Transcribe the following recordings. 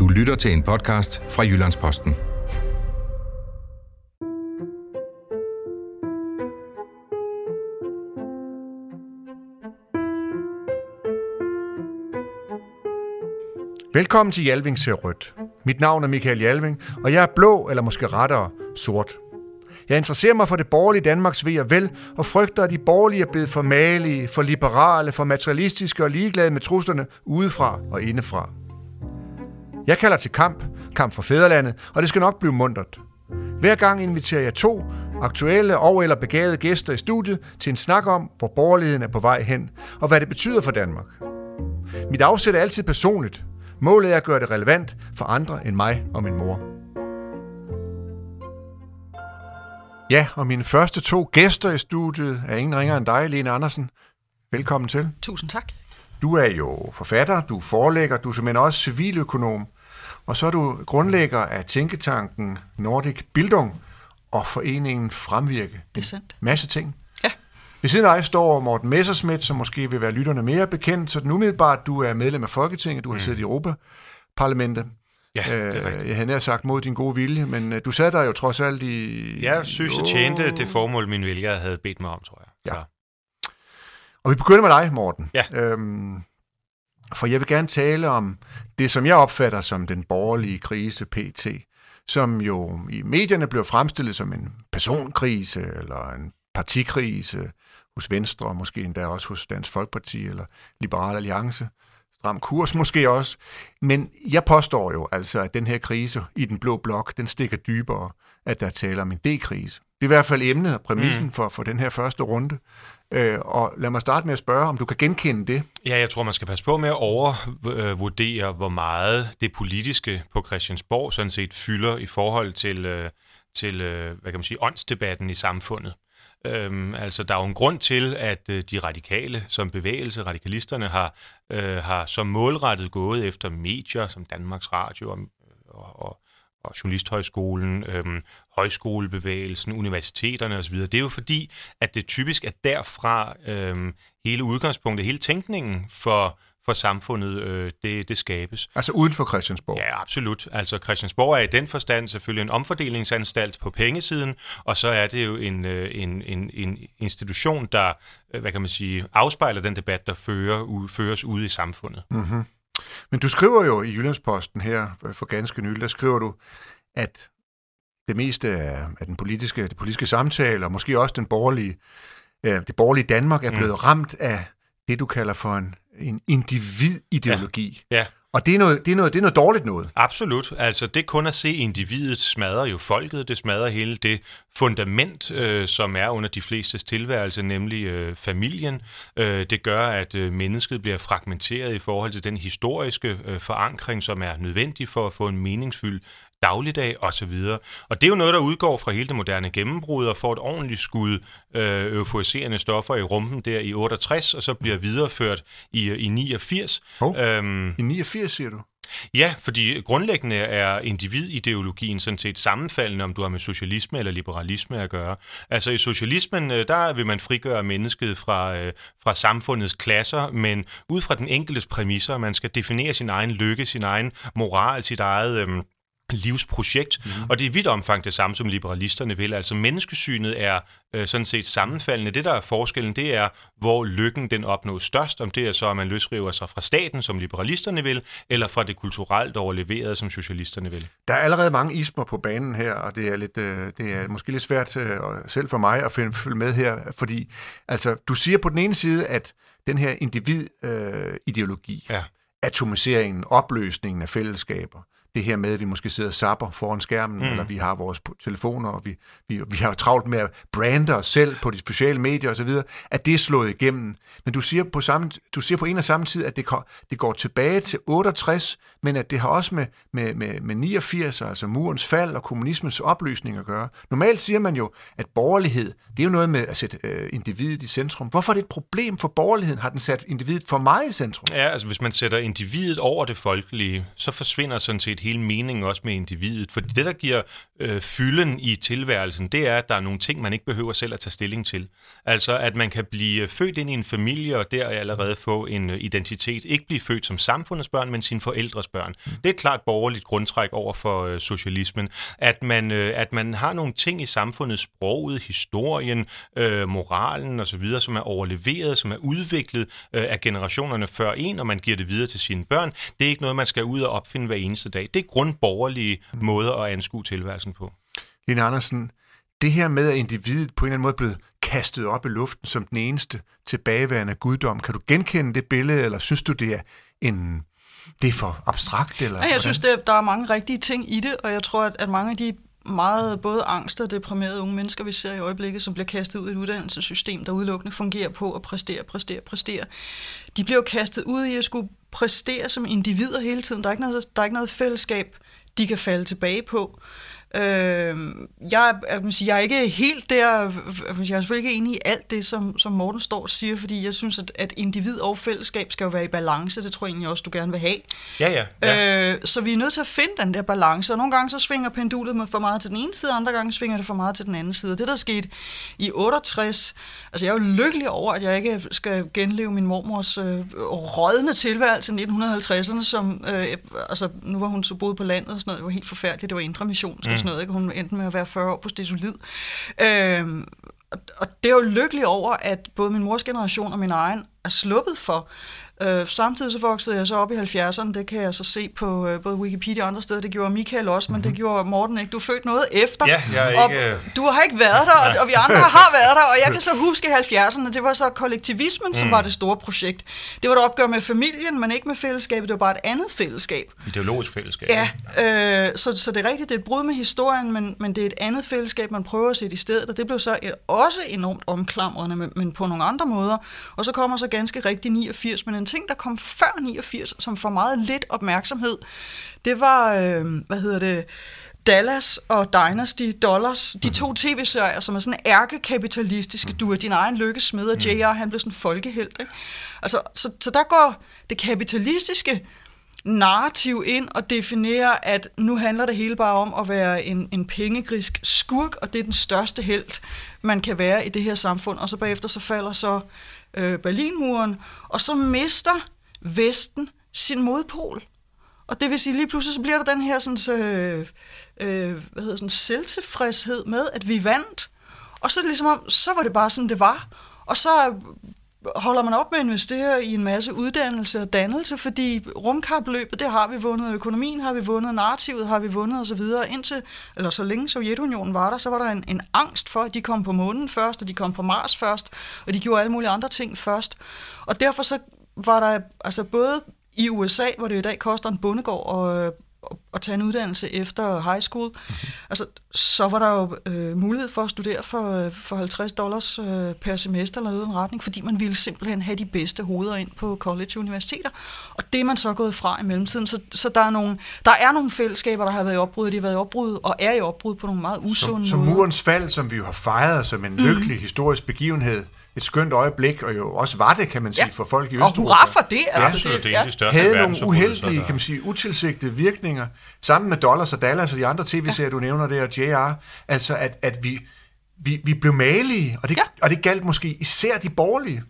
Du lytter til en podcast fra Jyllandsposten. Velkommen til Jalving ser rødt. Mit navn er Michael Jalving, og jeg er blå, eller måske rettere sort. Jeg interesserer mig for det borgerlige Danmarks ved og vel, og frygter, at de borgerlige er blevet for malige, for liberale, for materialistiske og ligeglade med truslerne udefra og indefra. Jeg kalder til kamp, kamp for fædrelandet, og det skal nok blive mundret. Hver gang inviterer jeg to aktuelle og eller begavede gæster i studiet til en snak om, hvor borgerligheden er på vej hen, og hvad det betyder for Danmark. Mit afsæt er altid personligt. Målet er at gøre det relevant for andre end mig og min mor. Ja, og mine første to gæster i studiet er ingen ringer end dig, Lene Andersen. Velkommen til. Tusind tak. Du er jo forfatter, du er forlægger, du er simpelthen også civiløkonom, og så er du grundlægger af tænketanken Nordic Bildung og foreningen Fremvirke. Det er sandt. Masse ting. Ja. Ved siden af dig står Morten Messerschmidt, som måske vil være lytterne mere bekendt, så den umiddelbart, du er medlem af Folketinget, du har mm. siddet i Europaparlamentet. Ja, det er rigtigt. Øh, jeg havde nær sagt mod din gode vilje, men øh, du sad der jo trods alt i... Jeg synes, jeg tjente det formål, min vælger havde bedt mig om, tror jeg. Ja. Og vi begynder med dig, Morten. Ja. Øhm, for jeg vil gerne tale om det, som jeg opfatter som den borgerlige krise PT, som jo i medierne blev fremstillet som en personkrise eller en partikrise hos Venstre, og måske endda også hos Dansk Folkeparti eller Liberal Alliance. Stram kurs måske også. Men jeg påstår jo altså, at den her krise i den blå blok, den stikker dybere, at der taler om en D-krise. Det er i hvert fald emnet og præmissen mm. for, for den her første runde. Øh, og lad mig starte med at spørge, om du kan genkende det. Ja, jeg tror, man skal passe på med at overvurdere, hvor meget det politiske på Christiansborg sådan set fylder i forhold til, øh, til øh, hvad kan man sige, åndsdebatten i samfundet. Øhm, altså, der er jo en grund til, at øh, de radikale som bevægelse, radikalisterne, har, øh, har som målrettet gået efter medier som Danmarks Radio og, og, og, og Journalisthøjskolen, øhm, højskolebevægelsen, universiteterne osv. Det er jo fordi, at det typisk er derfra øhm, hele udgangspunktet, hele tænkningen for for samfundet, øh, det, det skabes. Altså uden for Christiansborg? Ja, absolut. Altså Christiansborg er i den forstand selvfølgelig en omfordelingsanstalt på pengesiden, og så er det jo en, øh, en, en, en institution, der, øh, hvad kan man sige, afspejler den debat, der fører, u, føres ude i samfundet. Mm-hmm. Men du skriver jo i Jyllandsposten her for ganske nylig, der skriver du, at det meste af, af den politiske, det politiske samtale, og måske også den borgerlige, øh, det borgerlige Danmark, er blevet mm. ramt af det, du kalder for en, en individideologi. Ja. ja. Og det er, noget, det, er noget, det er noget dårligt noget. Absolut. Altså det kun at se individet smadrer jo folket, det smadrer hele det fundament, øh, som er under de flestes tilværelse, nemlig øh, familien. Øh, det gør, at øh, mennesket bliver fragmenteret i forhold til den historiske øh, forankring, som er nødvendig for at få en meningsfyldt dagligdag osv. Og det er jo noget, der udgår fra hele det moderne gennembrud og får et ordentligt skud øh, euforiserende stoffer i rumpen der i 68, og så bliver videreført i, i 89. Oh, øhm, I 89, siger du? Ja, fordi grundlæggende er individideologien sådan set sammenfaldende, om du har med socialisme eller liberalisme at gøre. Altså i socialismen, øh, der vil man frigøre mennesket fra, øh, fra samfundets klasser, men ud fra den enkeltes præmisser. Man skal definere sin egen lykke, sin egen moral, sit eget... Øh, livsprojekt, mm. og det er i vidt omfang det samme, som liberalisterne vil. Altså menneskesynet er øh, sådan set sammenfaldende. Det, der er forskellen, det er, hvor lykken den opnås størst, om det er så, at man løsriver sig fra staten, som liberalisterne vil, eller fra det kulturelt overleverede, som socialisterne vil. Der er allerede mange ismer på banen her, og det er, lidt, øh, det er måske lidt svært øh, selv for mig at følge med her, fordi altså, du siger på den ene side, at den her individideologi, øh, ja. atomiseringen, opløsningen af fællesskaber, det her med, at vi måske sidder og zapper foran skærmen, mm. eller vi har vores telefoner, og vi, vi, vi har travlt med at brande os selv på de sociale medier osv., at det er slået igennem. Men du siger på, samme, du siger på en og samme tid, at det, det går tilbage til 68, men at det har også med, med, med, med 89, altså murens fald og kommunismens opløsning at gøre. Normalt siger man jo, at borgerlighed, det er jo noget med at sætte øh, individet i centrum. Hvorfor er det et problem for borgerligheden? Har den sat individet for meget i centrum? Ja, altså hvis man sætter individet over det folkelige, så forsvinder sådan set set hele meningen også med individet. For det, der giver øh, fylden i tilværelsen, det er, at der er nogle ting, man ikke behøver selv at tage stilling til. Altså, at man kan blive født ind i en familie, og der allerede få en øh, identitet. Ikke blive født som samfundets børn, men sine forældres børn. Mm. Det er et klart borgerligt grundtræk over for øh, socialismen. At man, øh, at man har nogle ting i samfundet, sproget, historien, øh, moralen osv., som er overleveret, som er udviklet øh, af generationerne før en, og man giver det videre til sine børn. Det er ikke noget, man skal ud og opfinde hver eneste dag. Det er grundborgerlige måder at anskue tilværelsen på. Line Andersen, det her med, at individet på en eller anden måde er blevet kastet op i luften som den eneste tilbageværende guddom, kan du genkende det billede, eller synes du, det er en det er for abstrakt? Eller ja, jeg synes, det, der er mange rigtige ting i det, og jeg tror, at, at mange af de meget både angst og deprimerede unge mennesker, vi ser i øjeblikket, som bliver kastet ud i et uddannelsessystem, der udelukkende fungerer på at præstere, præstere, præstere. De bliver jo kastet ud i at skulle præstere som individer hele tiden. Der er ikke noget, der er ikke noget fællesskab, de kan falde tilbage på. Øh, jeg, jeg, sige, jeg er ikke helt der, jeg er selvfølgelig ikke enig i alt det, som, som Morten står og siger, fordi jeg synes, at, at individ og fællesskab skal jo være i balance, det tror jeg egentlig også, du gerne vil have. Ja, ja. ja. Øh, så vi er nødt til at finde den der balance, og nogle gange så svinger pendulet med for meget til den ene side, og andre gange svinger det for meget til den anden side. Det, der skete i 68, altså jeg er jo lykkelig over, at jeg ikke skal genleve min mormors øh, rådne tilværelse i 1950'erne, som, øh, altså nu var hun så boet på landet og sådan noget, det var helt forfærdeligt, det var indre mission, mm sådan noget. Ikke? Hun endte med at være 40 år på stesolid. Øh, og det er jo lykkelig over, at både min mors generation og min egen er sluppet for Øh, samtidig så voksede jeg så op i 70'erne, det kan jeg så se på øh, både Wikipedia og andre steder, det gjorde Michael også, men mm-hmm. det gjorde Morten ikke. Du er født noget efter, ja, jeg er og ikke... du har ikke været der, og, og vi andre har været der, og jeg kan så huske i 70'erne, det var så kollektivismen, mm. som var det store projekt. Det var et opgør med familien, men ikke med fællesskabet, det var bare et andet fællesskab. Ideologisk fællesskab. Ja, øh, så, så det er rigtigt, det er et brud med historien, men, men det er et andet fællesskab, man prøver at sætte i stedet, og det blev så et, også enormt omklamrende, men, men på nogle andre måder. Og så kommer så ganske rigtig 89, men en ting, der kom før før 89, som får meget lidt opmærksomhed, det var, øh, hvad hedder det, Dallas og Dynasty Dollars, de to tv-serier, som er sådan ærkekapitalistiske. Du er din egen lykkesmed, og JR, han blev sådan folkehelt. Ikke? Altså, så, så der går det kapitalistiske narrativ ind og definerer, at nu handler det hele bare om at være en, en pengegrisk skurk, og det er den største held, man kan være i det her samfund. Og så bagefter så falder så øh, Berlinmuren, og så mister Vesten sin modpol. Og det vil sige, lige pludselig så bliver der den her sådan, øh, øh, hvad hedder sådan, selvtilfredshed med, at vi vandt. Og så er det ligesom om, så var det bare sådan, det var. Og så holder man op med at investere i en masse uddannelse og dannelse, fordi rumkapløbet, det har vi vundet, økonomien har vi vundet, narrativet har vi vundet osv. Indtil, eller så længe Sovjetunionen var der, så var der en, en angst for, at de kom på månen først, og de kom på Mars først, og de gjorde alle mulige andre ting først. Og derfor så var der altså både i USA, hvor det i dag koster en bondegård og at tage en uddannelse efter high school, mm-hmm. altså, så var der jo øh, mulighed for at studere for, øh, for 50 dollars øh, per semester eller noget i den retning, fordi man ville simpelthen have de bedste hoveder ind på college og universiteter. Og det er man så gået fra i mellemtiden. Så, så der, er nogle, der er nogle fællesskaber, der har været i opbrud, de har været i opbrud og er i opbrud på nogle meget usunde måder. Som murens fald, som vi jo har fejret som en lykkelig mm. historisk begivenhed, et skønt øjeblik, og jo også var det, kan man sige, ja. for folk i Østeuropa. Og hurra for det! Altså, det, det, ja. det største havde nogle uheldige, kan man sige, utilsigtede virkninger, sammen med Dollars og Dallas og de andre tv-serier, ja. du nævner der, og JR, altså at, at vi, vi, vi blev malige, og det, ja. og det galt måske især de borgerlige.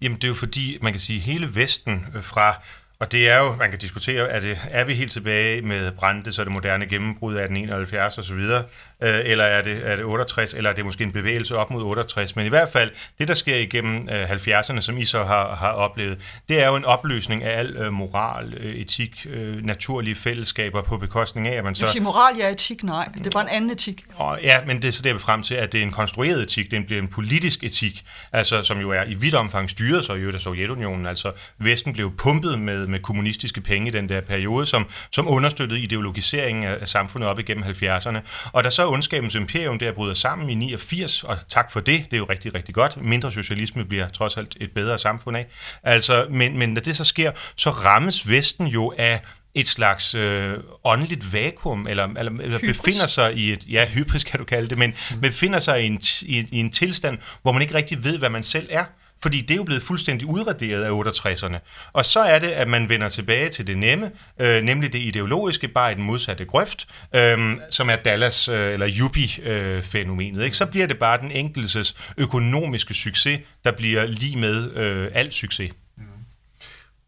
Jamen det er jo fordi, man kan sige, hele Vesten øh, fra og det er jo, man kan diskutere, er, det, er vi helt tilbage med Brande, så det moderne gennembrud af 1871 og så videre, øh, eller er det, er det 68, eller er det måske en bevægelse op mod 68, men i hvert fald, det der sker igennem øh, 70'erne, som I så har, har oplevet, det er jo en opløsning af al øh, moral, øh, etik, øh, naturlige fællesskaber på bekostning af, at man så... Siger moral, ja, etik, nej. Det er bare en anden etik. Og, ja, men det er så der frem til, at det er en konstrueret etik, det bliver en politisk etik, altså som jo er i vidt omfang styret så jo af Sovjetunionen, altså Vesten blev pumpet med med kommunistiske penge i den der periode, som, som understøttede ideologiseringen af, af samfundet op igennem 70'erne. Og da så ondskabens imperium der bryder sammen i 89, og tak for det, det er jo rigtig, rigtig godt. Mindre socialisme bliver trods alt et bedre samfund af. Altså, men, men når det så sker, så rammes Vesten jo af et slags øh, åndeligt vakuum, eller, eller, eller befinder sig i et, ja, hybris kan du kalde det, men mm. befinder sig i en, i, i en tilstand, hvor man ikke rigtig ved, hvad man selv er fordi det er jo blevet fuldstændig udraderet af 68'erne. Og så er det, at man vender tilbage til det nemme, øh, nemlig det ideologiske, bare i den modsatte grøft, øh, som er Dallas, øh, eller Yuppie-fænomenet. Øh, ikke? Så bliver det bare den enkeltes økonomiske succes, der bliver lige med øh, al succes.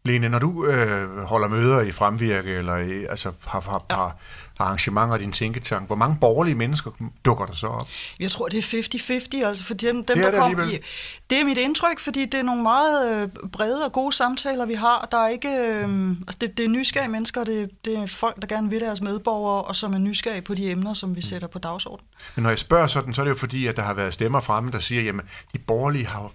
Lene, når du øh, holder møder i Fremvirke, eller i, altså har, har, ja. har arrangementer i din tænketank, hvor mange borgerlige mennesker dukker der så op? Jeg tror, det er 50-50, altså for dem, dem der kom i... Det er mit indtryk, fordi det er nogle meget øh, brede og gode samtaler, vi har. Der er ikke... Øh, altså det, det er nysgerrige mennesker, det, det er folk, der gerne vil deres medborgere, og som er nysgerrige på de emner, som vi mm. sætter på dagsordenen. Men når jeg spørger sådan, så er det jo fordi, at der har været stemmer fremme, der siger, jamen, de borgerlige har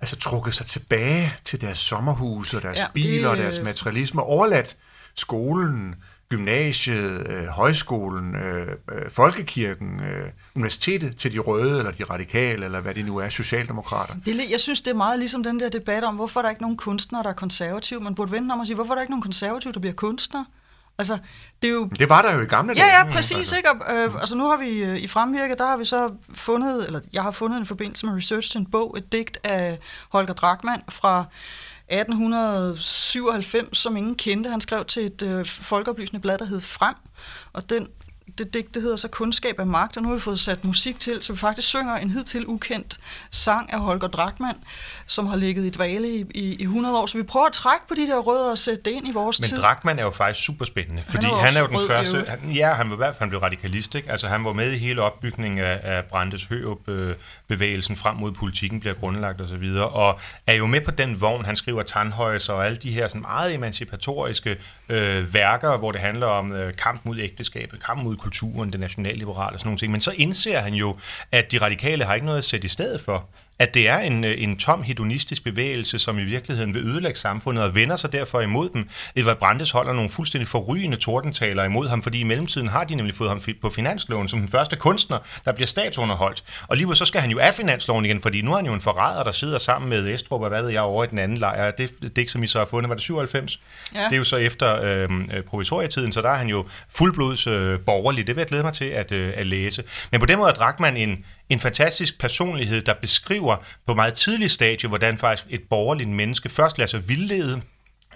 altså trukket sig tilbage til deres sommerhuse og deres ja, biler det... og deres materialisme, overladt skolen, gymnasiet, øh, højskolen, øh, øh, folkekirken, øh, universitetet til de røde, eller de radikale, eller hvad de nu er, socialdemokrater. Det, jeg synes, det er meget ligesom den der debat om, hvorfor der er ikke nogen kunstnere, der er konservative. Man burde vente om og sige, hvorfor er der ikke nogen konservative, der bliver kunstnere? Altså, det, er jo... det var der jo i gamle dage. Ja, ja, præcis. Altså. Ikke? Øh, altså, nu har vi øh, i Fremvirke, der har vi så fundet, eller jeg har fundet en forbindelse med research til en bog, et digt af Holger Drachmann fra 1897, som ingen kendte. Han skrev til et øh, folkeoplysende blad, der hed Frem, og den det digt, det hedder så Kundskab af magt, og nu har vi fået sat musik til, så vi faktisk synger en hidtil ukendt sang af Holger Drachmann, som har ligget i dvale i, i, i 100 år. Så vi prøver at trække på de der rødder og sætte det ind i vores Men tid. Men Drachmann er jo faktisk super spændende, fordi han er, han er jo den første... Han, ja, han var i hvert fald blev radikalist, ikke? Altså han var med i hele opbygningen af, af Brandes Hørup øh, bevægelsen frem mod politikken bliver grundlagt osv., og, og er jo med på den vogn, han skriver Tandhøjs og alle de her sådan meget emancipatoriske øh, værker, hvor det handler om øh, kamp mod ægteskabet, kamp mod kulturen, det nationalliberale og sådan nogle ting. Men så indser han jo, at de radikale har ikke noget at sætte i stedet for at det er en, øh, en tom hedonistisk bevægelse, som i virkeligheden vil ødelægge samfundet og vender sig derfor imod dem. Edvard Brandes holder nogle fuldstændig forrygende tordentaler imod ham, fordi i mellemtiden har de nemlig fået ham på finansloven som den første kunstner, der bliver statsunderholdt. Og lige så skal han jo af finansloven igen, fordi nu er han jo en forræder, der sidder sammen med Estrup og hvad ved jeg over i den anden lejr. Det, ikke, som I så har fundet, var det 97? Ja. Det er jo så efter øhm, øh, provisorietiden, så der er han jo fuldblods øh, borgerlig. Det vil jeg glæde mig til at, øh, at læse. Men på den måde drak man en, en fantastisk personlighed, der beskriver på meget tidlig stadie, hvordan faktisk et borgerligt menneske først lader sig vildlede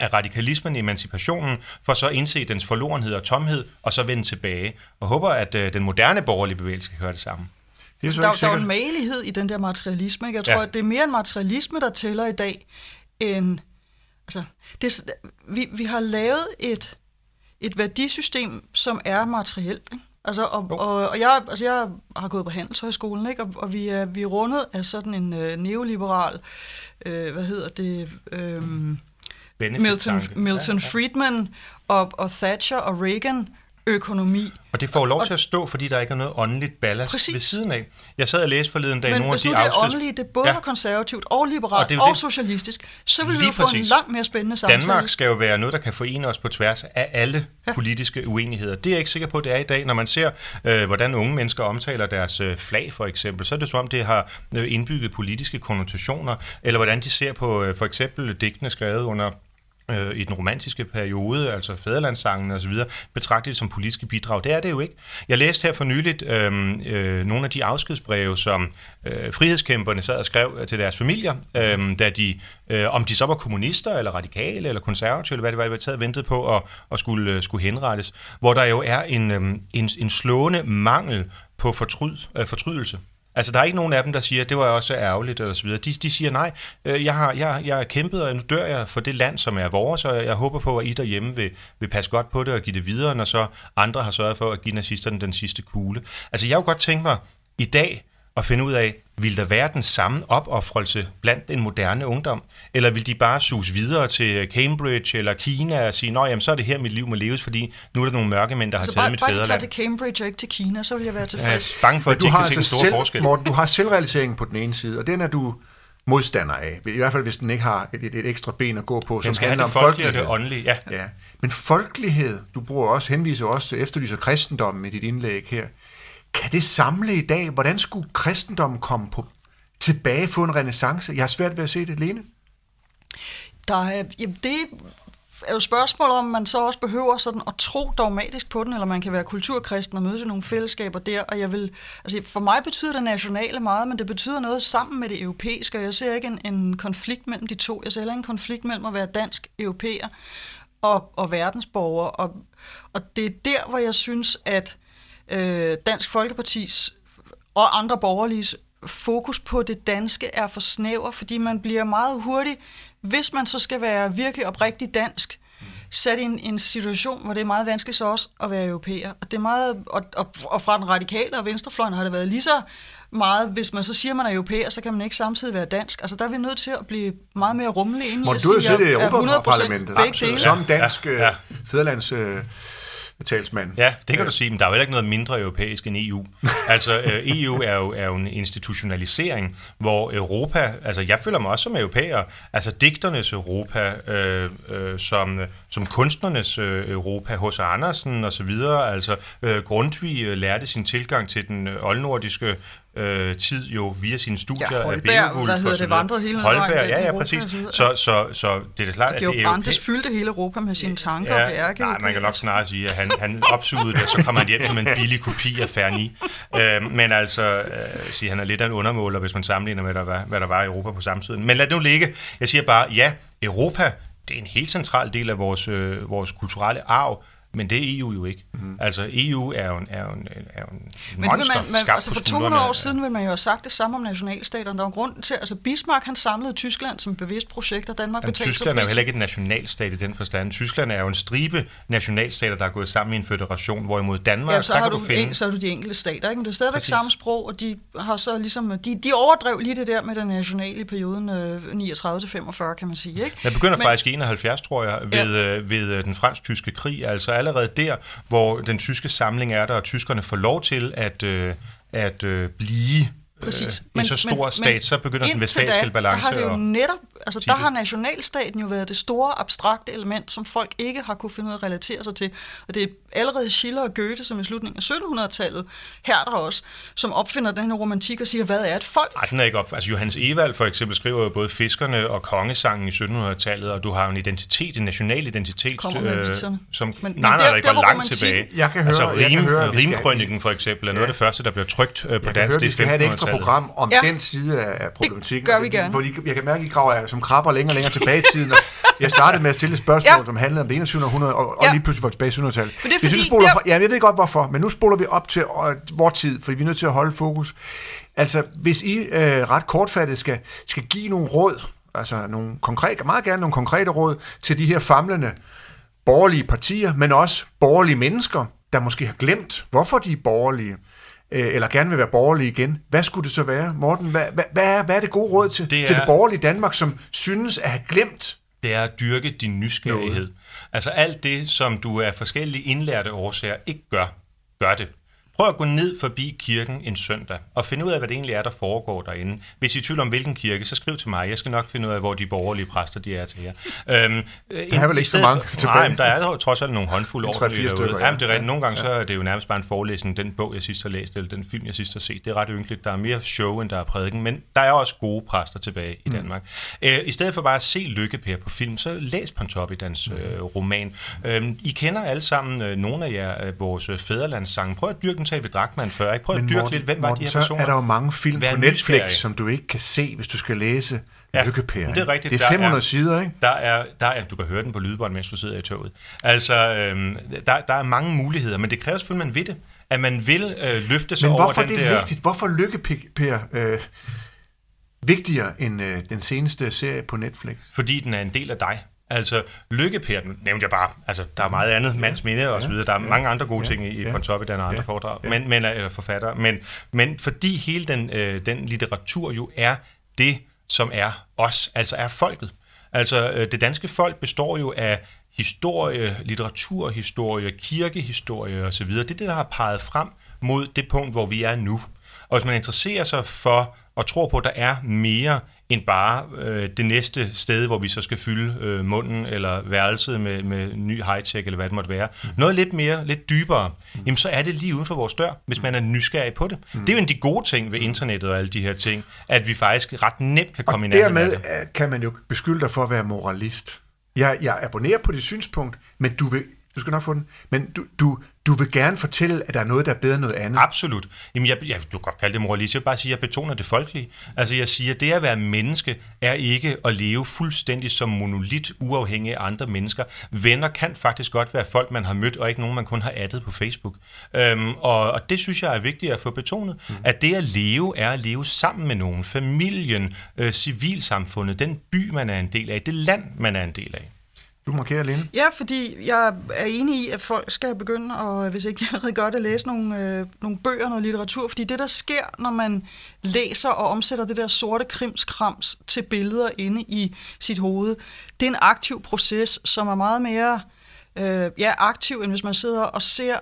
af radikalismen, emancipationen, for så at indse dens forlorenhed og tomhed, og så vende tilbage. Og håber, at øh, den moderne borgerlige bevægelse kan gøre det samme. Det er så der, der er en malighed i den der materialisme. Ikke? Jeg tror, ja. at det er mere en materialisme, der tæller i dag, end... Altså, det, vi, vi har lavet et, et værdisystem, som er materielt. Ikke? Altså, og, og, og jeg, altså jeg har gået på Handelshøjskolen, ikke? Og, og vi, er, vi er rundet af sådan en øh, neoliberal, øh, hvad hedder det, øh, Milton, Milton ja, ja. Friedman og, og Thatcher og Reagan økonomi. Og det får lov og, til at stå, fordi der ikke er noget åndeligt ballast præcis. ved siden af. Jeg sad og læste forleden dag nogle af de afsnit... Men hvis nu det er åndeligt, det både ja. konservativt og liberalt og, det og det. socialistisk, så vil vi jo få en langt mere spændende samtale. Danmark skal jo være noget, der kan forene os på tværs af alle ja. politiske uenigheder. Det er jeg ikke sikker på, det er i dag. Når man ser, øh, hvordan unge mennesker omtaler deres øh, flag, for eksempel, så er det som om, det har øh, indbygget politiske konnotationer, eller hvordan de ser på øh, for eksempel digtene skrevet under øh, i den romantiske periode, altså fædrelandssangen og så videre, betragtet det som politiske bidrag. Det er det jo ikke. Jeg læste her for nyligt øh, øh, nogle af de afskedsbreve, som øh, frihedskæmperne sad og skrev øh, til deres familier, øh, da de, øh, om de så var kommunister, eller radikale, eller konservative, eller hvad det var, de var taget ventet på at, at skulle, øh, skulle henrettes, hvor der jo er en, øh, en, en slående mangel på fortryd, øh, fortrydelse. Altså, der er ikke nogen af dem, der siger, at det var også ærgerligt, eller så videre. De, de siger, nej, øh, jeg har, jeg, jeg har kæmpet, og nu dør jeg for det land, som er vores, og jeg håber på, at I derhjemme vil, vil passe godt på det og give det videre, når så andre har sørget for at give nazisterne den sidste kugle. Altså, jeg kunne godt tænke mig i dag at finde ud af, vil der være den samme opoffrelse blandt den moderne ungdom? Eller vil de bare sus videre til Cambridge eller Kina og sige, at så er det her, mit liv må leves, fordi nu er der nogle mørke mænd, der har så taget bare, mit fædreland. Så bare til Cambridge og ikke til Kina, så vil jeg være tilfreds. Jeg er bange for, at de ikke kan se altså store selv, forskel. Morten, du har selvrealiseringen på den ene side, og den er du modstander af. I hvert fald, hvis den ikke har et, et, et ekstra ben at gå på, som handler om folkelighed. Det åndelige, ja. ja. Men folkelighed, du bruger også, henviser også til efterlyser kristendommen i dit indlæg her. Kan det samle i dag? Hvordan skulle kristendommen komme på tilbage, få en renaissance? Jeg har svært ved at se det, Lene. Der er, jamen det er jo spørgsmålet, om man så også behøver sådan at tro dogmatisk på den, eller man kan være kulturkristen og møde til nogle fællesskaber der. Og jeg vil, altså for mig betyder det nationale meget, men det betyder noget sammen med det europæiske, og jeg ser ikke en, en konflikt mellem de to. Jeg ser heller en konflikt mellem at være dansk europæer og, og verdensborger. Og, og det er der, hvor jeg synes, at øh, Dansk Folkepartis og andre borgerliges fokus på det danske er for snæver, fordi man bliver meget hurtigt, hvis man så skal være virkelig oprigtig dansk, sat i en, en situation, hvor det er meget vanskeligt så også at være europæer. Og, det er meget, og, og, og fra den radikale og venstrefløjen har det været lige så meget, hvis man så siger, at man er europæer, så kan man ikke samtidig være dansk. Altså der er vi nødt til at blive meget mere rummelige ind i at sige, at jeg er 100% som dansk ja, ja. Øh, fædrelands... Øh, talsmand. Ja, det kan ja. du sige, men der er jo heller ikke noget mindre europæisk end EU. altså, øh, EU er jo, er jo en institutionalisering, hvor Europa, altså jeg føler mig også som europæer, altså digternes Europa, øh, øh, som, som kunstnernes øh, Europa, hos Andersen og så videre, altså øh, Grundtvig øh, lærte sin tilgang til den øh, oldnordiske øh, tid jo via sine studier ja, Holberg, af Beowulf hvad hedder det, hele Holberg, ja, ja, præcis. Så, så, så, så det er klart, at det er Brandes fyldte hele Europa med sine tanker ja, og værke. Nej, man kan nok snarere sige, at han, han opsugede det, og så kommer han hjem som en billig kopi af Ferni. Øh, men altså, øh, sige, han er lidt af en undermåler, hvis man sammenligner med, hvad der var, hvad der var i Europa på samme tid. Men lad det nu ligge. Jeg siger bare, ja, Europa, det er en helt central del af vores, øh, vores kulturelle arv, men det er EU jo ikke. Mm. Altså EU er jo en, er jo en, er jo en Men monster, man, man, altså for 200 år siden ville man jo have sagt det samme om nationalstaterne. Der var grund til, altså Bismarck han samlede Tyskland som bevidst projekt, og Danmark betalte Tyskland er jo heller ikke et nationalstat i den forstand. Tyskland er jo en stribe nationalstater, der er gået sammen i en føderation, hvorimod Danmark, ja, så der har kan du, du finde... En, så har du de enkelte stater, ikke? men det er stadigvæk Præcis. samme sprog, og de har så ligesom, de, de overdrev lige det der med det nationale i perioden øh, 39-45, kan man sige. Ikke? Jeg begynder men, faktisk i 71, tror jeg, ved, ja. øh, ved øh, den fransk-tyske krig, altså allerede der hvor den tyske samling er der, og tyskerne får lov til at, øh, at øh, blive Præcis. Øh, en men, så stor men, stat, men så begynder den vestfalske balance. Der har det jo netop, altså der har nationalstaten jo været det store abstrakte element, som folk ikke har kunne finde ud af at relatere sig til. Og det er allerede Schiller og Goethe, som i slutningen af 1700-tallet, her der også, som opfinder den her romantik og siger, hvad er et folk? Nej, den er ikke op. Altså Johannes Evald for eksempel skriver jo både Fiskerne og Kongesangen i 1700-tallet, og du har en identitet, en national identitet, øh, som men, nej, nej, der, der, går langt tilbage. Jeg kan høre, altså Rim, jeg kan høre, Rimkrøniken for eksempel er noget ja. af det første, der bliver trygt øh, på jeg dansk. Høre, vi skal have et ekstra program om ja. den side af problematikken. Det gør vi gerne. Fordi jeg kan mærke, at I graver som krabber længere og længere tilbage i tiden. Jeg startede med at stille et spørgsmål, ja. som handlede om det 21. århundrede, og, ja. og lige pludselig var tilbage i 1700-tallet. Men det er fordi, synes, spoler, der... ja, jeg ved godt hvorfor, men nu spoler vi op til øh, vores tid, fordi vi er nødt til at holde fokus. Altså, hvis I øh, ret kortfattet skal, skal give nogle råd, altså nogle konkrete, meget gerne nogle konkrete råd til de her famlende borgerlige partier, men også borgerlige mennesker, der måske har glemt, hvorfor de er borgerlige, øh, eller gerne vil være borgerlige igen. Hvad skulle det så være, Morten? Hvad, hvad, hvad, er, hvad er det gode råd til det, er, til det borgerlige Danmark, som synes at have glemt det er at dyrke din nysgerrighed. Noget. Altså alt det, som du af forskellige indlærte årsager ikke gør, gør det. Prøv at gå ned forbi kirken en søndag og finde ud af, hvad det egentlig er, der foregår derinde. Hvis I er i tvivl om, hvilken kirke, så skriv til mig. Jeg skal nok finde ud af, hvor de borgerlige præster de er til jer. Øhm, der er vel ikke så mange for, Nej, men der er trods alt nogle håndfulde år. 3-4 stykker. Ja. Jamen, det er rigtigt. Nogle gange ja. så er det jo nærmest bare en forelæsning, den bog, jeg sidst har læst, eller den film, jeg sidst har set. Det er ret ynkeligt. Der er mere show, end der er prædiken, men der er også gode præster tilbage i mm. Danmark. Mm. Øh, I stedet for bare at se Lykkepær på film, så læs Pontoppidans mm. øh, roman. Øh, I kender alle sammen øh, nogle af jer øh, vores fæderlandssange. Prøv at dyrke den til ved Drakman før. Ikke? Prøv at dyrke Morten, lidt, hvem Morten, var de her personer? så er der jo mange film Vær på Netflix, nysgerrig. som du ikke kan se, hvis du skal læse ja, Lykkepære. Det er rigtigt. Det er 500 der er, sider, ikke? Der er, der er, du kan høre den på lydbånd, mens du sidder i toget. Altså, øhm, der, der er mange muligheder, men det kræver selvfølgelig, at man ved det. At man vil øh, løfte sig men over den der... Men hvorfor er det vigtigt? Hvorfor Lykkepære øh, vigtigere end øh, den seneste serie på Netflix? Fordi den er en del af dig. Altså, Lykkepær, nævnte jeg bare, altså, der er meget andet, mands minde og så videre, der er ja, mange andre gode ting i, i ja, Pontoppidan og andre ja, foredrag, ja. men, men, eller forfattere, men, men fordi hele den, øh, den litteratur jo er det, som er os, altså er folket. Altså, øh, det danske folk består jo af historie, litteraturhistorie, kirkehistorie osv. Det er det, der har peget frem mod det punkt, hvor vi er nu. Og hvis man interesserer sig for og tror på, at der er mere end bare øh, det næste sted, hvor vi så skal fylde øh, munden eller værelset med, med ny high-tech, eller hvad det måtte være. Mm. Noget lidt mere, lidt dybere, mm. jamen så er det lige uden for vores dør, hvis man er nysgerrig på det. Mm. Det er jo en af de gode ting ved internettet og alle de her ting, at vi faktisk ret nemt kan komme og i dermed det. kan man jo beskylde dig for at være moralist. Jeg, jeg abonnerer på dit synspunkt, men du vil, du skal nok få den, men du, du, du vil gerne fortælle, at der er noget, der er bedre end noget andet. Absolut. Jamen, jeg, jeg, du kan godt kalde det moralisme. Jeg vil bare sige, at jeg betoner det folkelige. Altså, jeg siger, at det at være menneske er ikke at leve fuldstændig som monolit, uafhængig af andre mennesker. Venner kan faktisk godt være folk, man har mødt, og ikke nogen, man kun har addet på Facebook. Øhm, og, og det synes jeg er vigtigt at få betonet. Mm. At det at leve, er at leve sammen med nogen. Familien, øh, civilsamfundet, den by, man er en del af, det land, man er en del af. Du markerer, Lene. Ja, fordi jeg er enig i, at folk skal begynde, og hvis ikke de allerede gør det, at læse nogle, øh, nogle bøger, noget litteratur. Fordi det, der sker, når man læser og omsætter det der sorte krimskrams til billeder inde i sit hoved, det er en aktiv proces, som er meget mere øh, ja, aktiv, end hvis man sidder og ser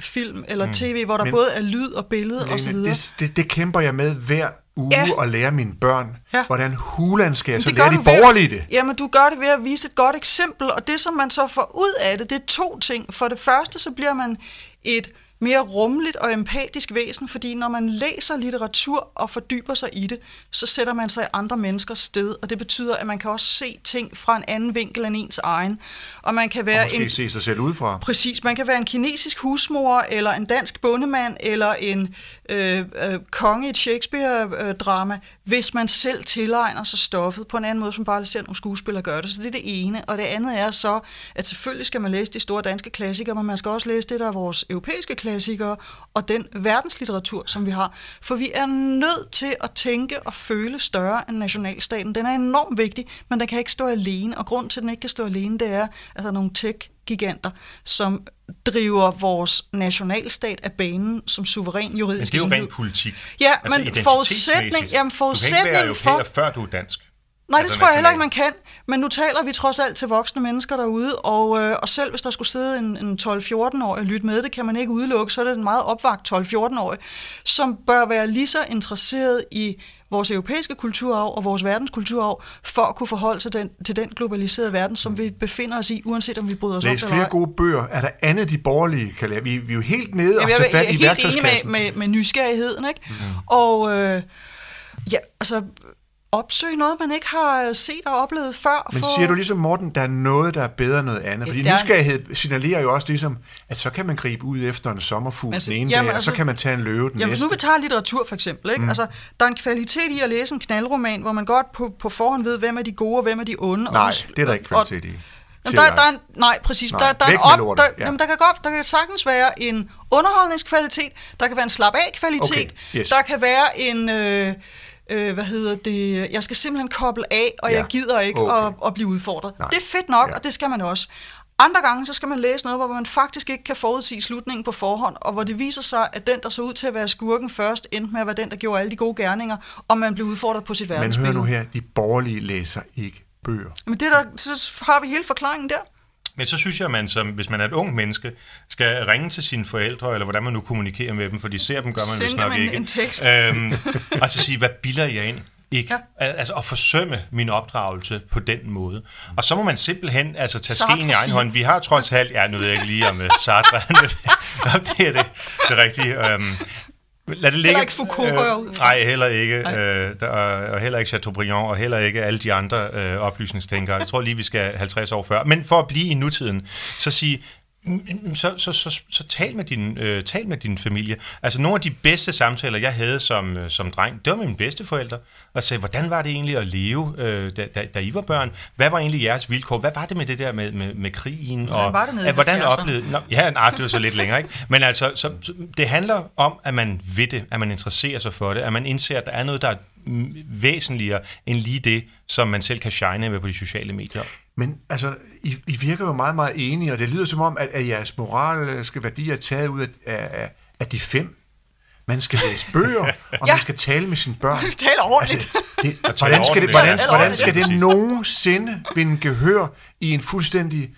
film eller tv, hvor der Men- både er lyd og billede osv. det, det, det kæmper jeg med hver uge Ja. at lære mine børn. Ja. Hvordan hulan skal jeg så lære de borgerlige det? Jamen, du gør det ved at vise et godt eksempel, og det, som man så får ud af det, det er to ting. For det første, så bliver man et mere rummeligt og empatisk væsen, fordi når man læser litteratur og fordyber sig i det, så sætter man sig i andre menneskers sted, og det betyder, at man kan også se ting fra en anden vinkel end ens egen. Og man kan Og være måske en, se sig selv udefra. Præcis, man kan være en kinesisk husmor, eller en dansk bondemand, eller en øh, øh, konge i et Shakespeare-drama, hvis man selv tilegner sig stoffet på en anden måde, som bare ser nogle skuespillere gøre det. Så det er det ene. Og det andet er så, at selvfølgelig skal man læse de store danske klassikere, men man skal også læse det, der er vores europæiske klassikere, og den verdenslitteratur, som vi har. For vi er nødt til at tænke og føle større end nationalstaten. Den er enormt vigtig, men den kan ikke stå alene. Og grund til, at den ikke kan stå alene, det er, at der er nogle tech giganter, som driver vores nationalstat af banen som suveræn Men juridisk det er jo enhed. rent politik. Ja, Altså men forudsætning, jamen Du kan ikke være for... før du er dansk. Nej, det Altså tror jeg heller ikke, man kan. Men nu taler vi trods alt til voksne mennesker derude, og, øh, og selv hvis der skulle sidde en, en 12-14-årig og lytte med, det kan man ikke udelukke, så er det en meget opvagt 12-14-årig, som bør være lige så interesseret i vores europæiske kulturarv og vores verdenskulturarv, for at kunne forholde sig den, til den globaliserede verden, som vi befinder os i, uanset om vi bryder os om Læs det eller flere gode bøger. Er der andet, de borgerlige kan lære? Vi, vi er jo helt nede og Jamen, jeg, tage jeg, fat jeg i er helt enig med, værktøjskassen. med, med nysgerrigheden, ikke? Mm. Og øh, ja, altså opsøge noget, man ikke har set og oplevet før. Men for- siger du ligesom, Morten, der er noget, der er bedre end noget andet? Fordi der er- nysgerrighed signalerer jo også ligesom, at så kan man gribe ud efter en sommerfugl Altså, den ene jamen, dag, og altså- så kan man tage en løve den Jamen, næste. nu vi tager litteratur for eksempel, ikke? Mm. Altså, der er en kvalitet i at læse en knaldroman, hvor man godt på, på forhånd ved, hvem er de gode og hvem er de onde. Nej, og, det er der ikke og- kvalitet i. Jamen, der, der er en, nej, præcis. Nej, der, der, er en op, lortet, der, ja. jamen, der, kan godt, der kan sagtens være en underholdningskvalitet, der kan være en slap-af-kvalitet, Okay, yes. der kan være en... Øh, øh, hvad hedder det, jeg skal simpelthen koble af, og Ja, jeg gider ikke okay. at, at blive udfordret. Nej. Det er fedt nok, Ja. og det skal man også. Andre gange, så skal man læse noget, hvor man faktisk ikke kan forudsige slutningen på forhånd, og hvor det viser sig, at den, der så ud til at være skurken først, endte med at være den, der gjorde alle de gode gerninger, og man blev udfordret på sit Men hør verdensbillede. nu her, de borgerlige læser ikke bøger. Men det der, så har vi hele forklaringen der. Men så synes jeg, at man som, hvis man er et ung menneske, skal ringe til sine forældre, eller hvordan man nu kommunikerer med dem, for de ser dem, gør man vist dem nok en- ikke. en tekst. Øhm, og så sige, hvad bilder jeg ind? Ikke? Ja. Altså at forsømme min opdragelse på den måde. Og så må man simpelthen altså, tage Sartre skeen i egen hånd. Vi har trods alt, ja nu ved jeg ikke lige om uh, Sartre, Nå, det er det, det rigtigt. Um, Lad det ligge. ikke Foucault, går jeg ud fra. Nej, heller ikke. Nej. Øh, der, og heller ikke Chateaubriand, og heller ikke alle de andre øh, oplysningstænkere. Jeg tror lige, vi skal 50 år før. Men for at blive i nutiden, så sige, så, så, så, så tal, med din, øh, tal med din familie. Altså nogle af de bedste samtaler, jeg havde som, øh, som dreng, det var med mine bedsteforældre, og sagde, hvordan var det egentlig at leve, øh, da, da, da I var børn? Hvad var egentlig jeres vilkår? Hvad var det med det der med, med, med krigen? Hvordan og, var det i at, hvordan 70'erne? oplevede Nå, ja, nej, det var så lidt længere, ikke? Men altså, så, så, det handler om, at man ved det, at man interesserer sig for det, at man indser, at der er noget, der er mm, væsentligere end lige det, som man selv kan shine med på de sociale medier. Men altså, I, I virker jo meget, meget enige, og det lyder som om, at, at jeres moralske værdier er taget ud af, af, af de fem. Man skal læse bøger, og Ja. man skal tale med sine børn. Man skal tale ordentligt. Altså, det, hvordan, skal det, ordentligt. hvordan, Ja, hvordan ordentligt. skal det nogensinde vinde gehør i en fuldstændig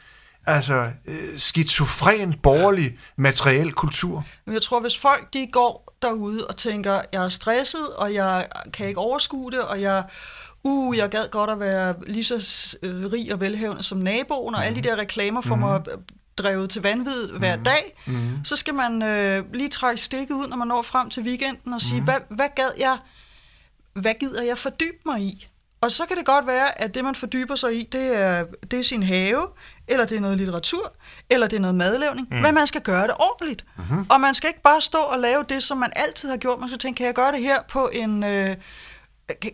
altså, øh, skizofren, borgerlig, materiel kultur? Jeg tror, hvis folk de går derude og tænker, jeg er stresset, og jeg kan ikke overskue det, og jeg, uh, jeg gad godt at være lige så øh, rig og velhavende som naboen, og alle de der reklamer får mig øh, drevet til vanvid hver dag, mm. så skal man øh, lige trække stikket ud, når man når frem til weekenden, og sige, hvad, hvad gad jeg, hvad gider jeg fordybe mig i? Og så kan det godt være, at det, man fordyber sig i, det er, det er sin have, eller det er noget litteratur, eller det er noget madlavning, mm. men man skal gøre det ordentligt. Mm-hmm. Og man skal ikke bare stå og lave det, som man altid har gjort. Man skal tænke, kan jeg gøre det her på en... Øh,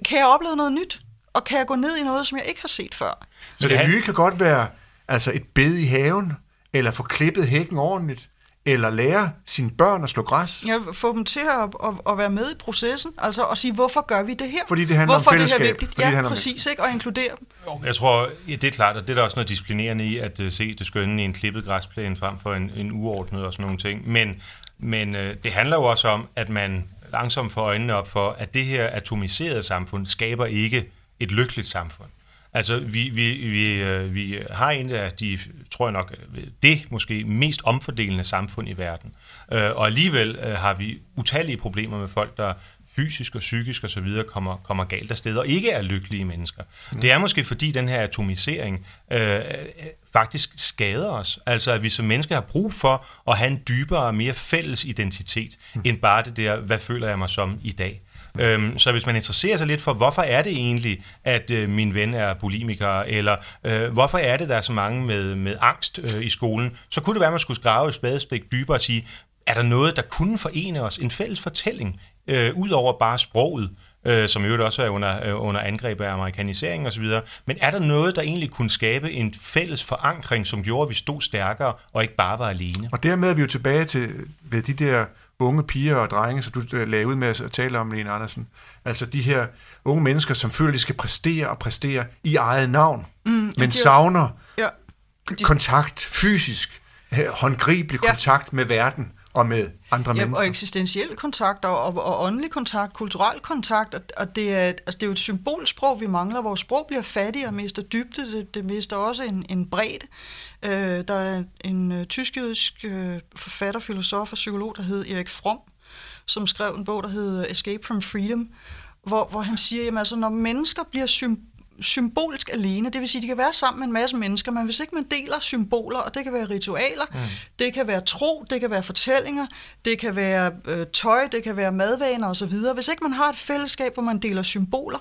kan jeg opleve noget nyt? Og kan jeg gå ned i noget, som jeg ikke har set før? Så det nye kan godt være altså et bed i haven, eller få klippet hækken ordentligt, eller lære sine børn at slå græs. Ja, få dem til at, at, at være med i processen, altså at sige, hvorfor gør vi det her? Fordi det handler hvorfor om fællesskab. det her vigtigt? Fordi ja, det præcis, ikke? Og inkludere dem. Jo, jeg tror, ja, det er klart, at det er der også noget disciplinerende i, at uh, se det skønne i en klippet græsplæne frem for en, en uordnet og sådan nogle ting. Men, men uh, det handler jo også om, at man langsomt får øjnene op for, at det her atomiserede samfund skaber ikke et lykkeligt samfund. Altså, vi, vi, vi, øh, vi har en af de, tror jeg nok, det måske mest omfordelende samfund i verden. Øh, og alligevel øh, har vi utallige problemer med folk, der fysisk og psykisk og så videre kommer, kommer galt af sted og ikke er lykkelige mennesker. Mm. Det er måske fordi den her atomisering øh, faktisk skader os. Altså at vi som mennesker har brug for at have en dybere og mere fælles identitet, mm. end bare det der, hvad føler jeg mig som i dag. Øhm, så hvis man interesserer sig lidt for, hvorfor er det egentlig, at øh, min ven er bulimiker, eller øh, hvorfor er det, der er så mange med, med angst øh, i skolen, så kunne det være, at man skulle grave et spadestik dybere og sige, er der noget, der kunne forene os? En fælles fortælling, øh, ud over bare sproget, øh, som jo også er under, øh, under angreb af amerikanisering osv. Men er der noget, der egentlig kunne skabe en fælles forankring, som gjorde, at vi stod stærkere og ikke bare var alene? Og dermed er vi jo tilbage til ved de der unge piger og drenge, som du øh, lavede ud med at tale om, Lene Andersen. Altså de her unge mennesker, som føler, de skal præstere og præstere i eget navn, mm, men savner ja, de... kontakt, fysisk, håndgribelig ja. kontakt med verden og med andre ja, mennesker. Og eksistentiel kontakt og, og, og åndelig kontakt, kulturel kontakt, og, og det, er, altså det er jo et symbolsprog, vi mangler. Vores sprog bliver fattigere og mister dybde, det, det mister også en, en bredde. Øh, der er en uh, tysk-jødisk uh, forfatter, filosof og psykolog, der hed Erik Fromm, som skrev en bog, der hed Escape from Freedom, hvor, hvor han siger, at altså, når mennesker bliver symbol symbolsk alene. Det vil sige, at de kan være sammen med en masse mennesker, men hvis ikke man deler symboler, og det kan være ritualer, mm. det kan være tro, det kan være fortællinger, det kan være øh, tøj, det kan være madvaner osv. Hvis ikke man har et fællesskab, hvor man deler symboler,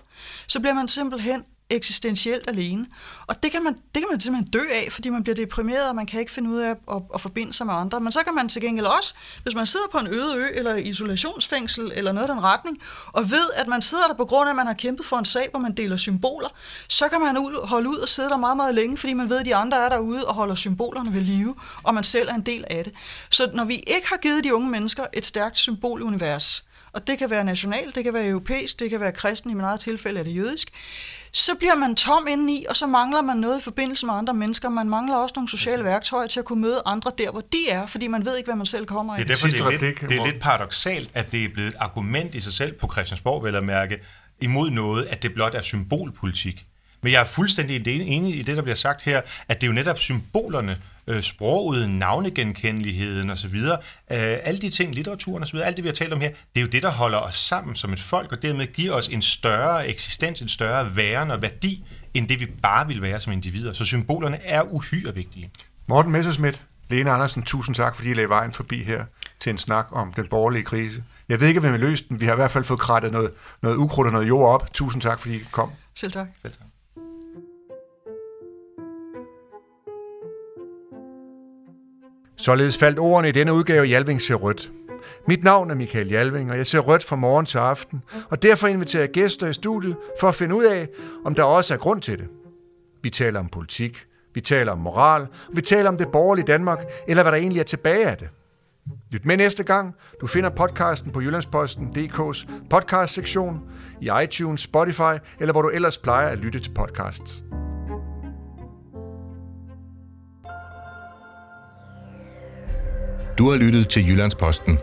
så bliver man simpelthen eksistentielt alene. Og det kan, man, det kan man simpelthen dø af, fordi man bliver deprimeret, og man kan ikke finde ud af at, at, at forbinde sig med andre. Men så kan man til gengæld også, hvis man sidder på en øde ø, eller isolationsfængsel, eller noget af den retning, og ved, at man sidder der på grund af, at man har kæmpet for en sag, hvor man deler symboler, så kan man holde ud og sidde der meget, meget længe, fordi man ved, at de andre er derude og holder symbolerne ved live, og man selv er en del af det. Så når vi ikke har givet de unge mennesker et stærkt symbolunivers, og det kan være nationalt, det kan være europæisk, det kan være kristen, i min eget tilfælde er det jødisk, så bliver man tom indeni, og så mangler man noget i forbindelse med andre mennesker. Man mangler også nogle sociale værktøjer til at kunne møde andre der, hvor de er, fordi man ved ikke, hvad man selv kommer af. Det er derfor, det er, lidt, det er lidt paradoxalt, at det er blevet et argument i sig selv på Christiansborg, vel at mærke, imod noget, at det blot er symbolpolitik. Men jeg er fuldstændig enig i det, der bliver sagt her, at det er jo netop symbolerne, øh, sproget, navnegenkendeligheden osv., øh, alle de ting, litteraturen osv., alt det, vi har talt om her, det er jo det, der holder os sammen som et folk, og dermed giver os en større eksistens, en større væren og værdi, end det vi bare vil være som individer. Så symbolerne er uhyre vigtige. Morten Messerschmidt, Lene Andersen, tusind tak, fordi I lagde vejen forbi her til en snak om den borgerlige krise. Jeg ved ikke, hvem vi løst den. Vi har i hvert fald fået krattet noget, noget ukrudt og noget jord op. Tusind tak, fordi I kom. Selv tak. Selv tak. Således faldt ordene i denne udgave Jalving ser rødt. Mit navn er Michael Jalving, og jeg ser rødt fra morgen til aften, og derfor inviterer jeg gæster i studiet for at finde ud af, om der også er grund til det. Vi taler om politik, vi taler om moral, og vi taler om det borgerlige Danmark, eller hvad der egentlig er tilbage af det. Lyt med næste gang. Du finder podcasten på Jyllandsposten.dk's podcast-sektion, i iTunes, Spotify, eller hvor du ellers plejer at lytte til podcasts. Du har lyttet til Jyllandsposten.